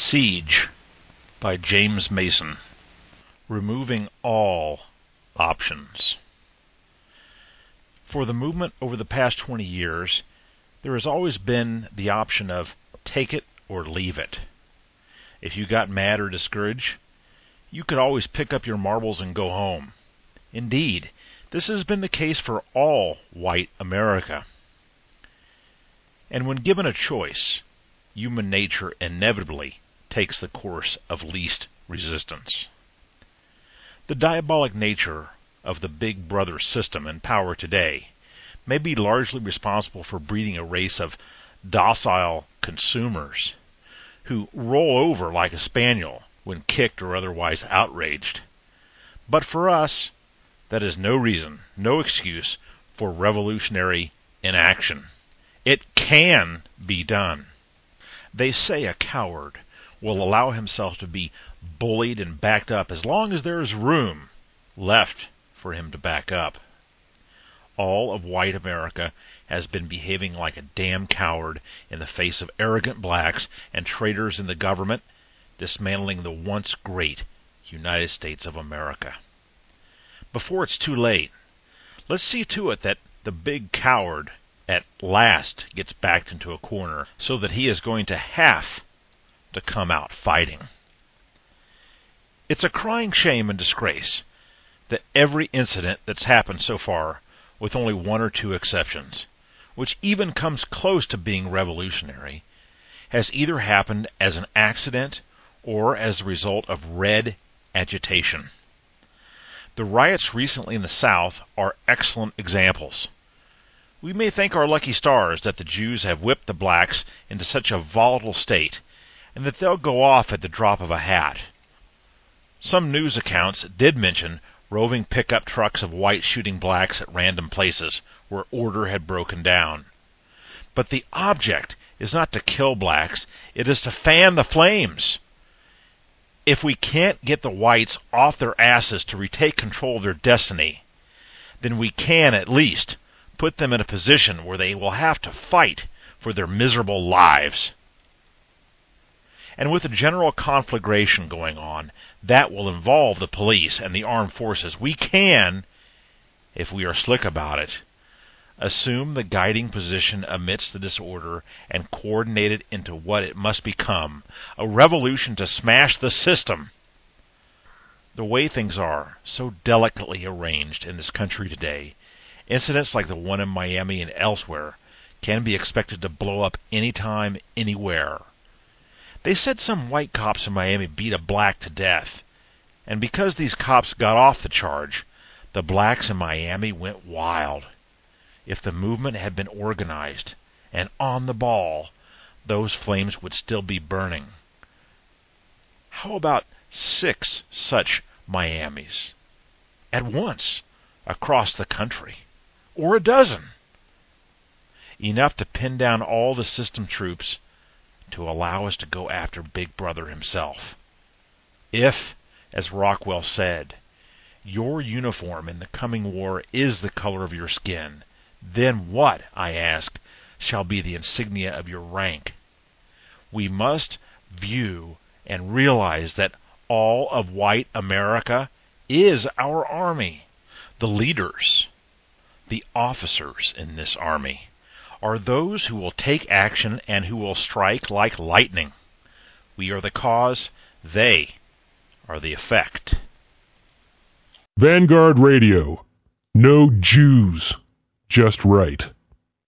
Siege by James Mason. Removing all options. For the movement over the past 20 years, there has always been the option of take it or leave it. If you got mad or discouraged, you could always pick up your marbles and go home. Indeed, this has been the case for all white America. And when given a choice, human nature inevitably takes the course of least resistance. The diabolic nature of the Big Brother system in power today may be largely responsible for breeding a race of docile consumers who roll over like a spaniel when kicked or otherwise outraged. But for us, that is no reason, no excuse for revolutionary inaction. It can be done. They say a coward will allow himself to be bullied and backed up as long as there is room left for him to back up. All of white America has been behaving like a damn coward in the face of arrogant blacks and traitors in the government, dismantling the once great United States of America. Before it's too late, let's see to it that the big coward at last gets backed into a corner so that he is going to have to come out fighting. It's a crying shame and disgrace that every incident that's happened so far, with only one or two exceptions, which even comes close to being revolutionary, has either happened as an accident or as the result of red agitation. The riots recently in the South are excellent examples. We may thank our lucky stars that the Jews have whipped the blacks into such a volatile state, and that they'll go off at the drop of a hat. Some news accounts did mention roving pickup trucks of whites shooting blacks at random places where order had broken down. But the object is not to kill blacks, it is to fan the flames. If we can't get the whites off their asses to retake control of their destiny, then we can at least put them in a position where they will have to fight for their miserable lives. And with a general conflagration going on, that will involve the police and the armed forces. We can, if we are slick about it, assume the guiding position amidst the disorder and coordinate it into what it must become a revolution to smash the system. The way things are, so delicately arranged in this country today, Incidents like the one in Miami and elsewhere can be expected to blow up anytime, anywhere. They said some white cops in Miami beat a black to death, and because these cops got off the charge, the blacks in Miami went wild. If the movement had been organized and on the ball, those flames would still be burning. How about six such Miamis at once across the country? or a dozen. Enough to pin down all the system troops to allow us to go after Big Brother himself. If, as Rockwell said, your uniform in the coming war is the color of your skin, then what, I ask, shall be the insignia of your rank? We must view and realize that all of white America is our army. The leaders, the officers in this army are those who will take action and who will strike like lightning. We are the cause, they are the effect. Vanguard Radio. No Jews. Just right.